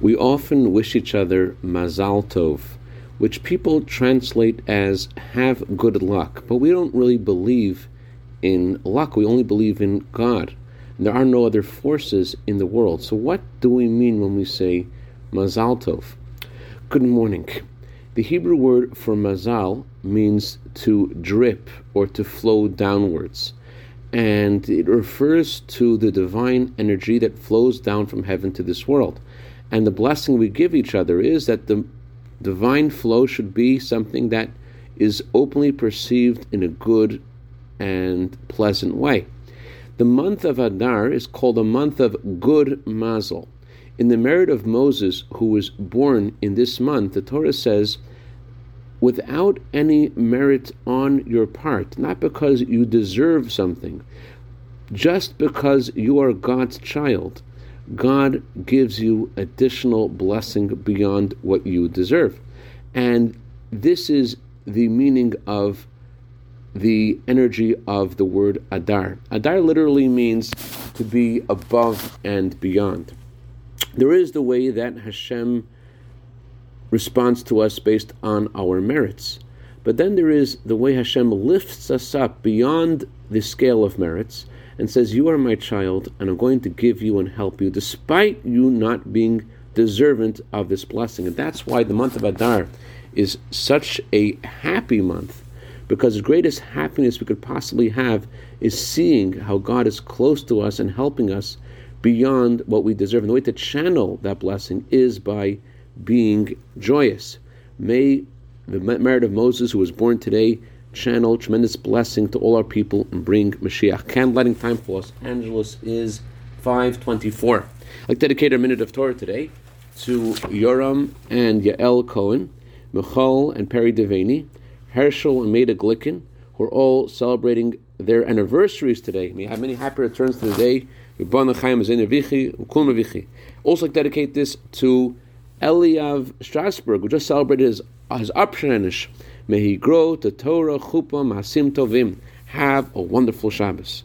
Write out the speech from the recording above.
We often wish each other mazal tov, which people translate as have good luck, but we don't really believe in luck. We only believe in God. And there are no other forces in the world. So, what do we mean when we say mazal tov? Good morning. The Hebrew word for mazal means to drip or to flow downwards. And it refers to the divine energy that flows down from heaven to this world. And the blessing we give each other is that the divine flow should be something that is openly perceived in a good and pleasant way. The month of Adar is called a month of good mazel. In the merit of Moses, who was born in this month, the Torah says, without any merit on your part, not because you deserve something, just because you are God's child, God gives you additional blessing beyond what you deserve. And this is the meaning of the energy of the word Adar. Adar literally means to be above and beyond. There is the way that Hashem responds to us based on our merits. But then there is the way Hashem lifts us up beyond the scale of merits and says, You are my child, and I'm going to give you and help you, despite you not being deserving of this blessing. And that's why the month of Adar is such a happy month because the greatest happiness we could possibly have is seeing how God is close to us and helping us beyond what we deserve. And the way to channel that blessing is by being joyous. May the merit of Moses, who was born today, channel tremendous blessing to all our people and bring Mashiach. Candlelighting time for Los Angeles is 524. I'd like to dedicate a minute of Torah today to Yoram and Yael Cohen, Michal and Perry Devaney, Herschel and Maida Glicken, who are all celebrating their anniversaries today. May have many happy returns to the day. Also, like dedicate this to Eliav Strasberg, who just celebrated his, his Upsherinish. May he grow to Torah, Chuppah, Masim Tovim. Have a wonderful Shabbos.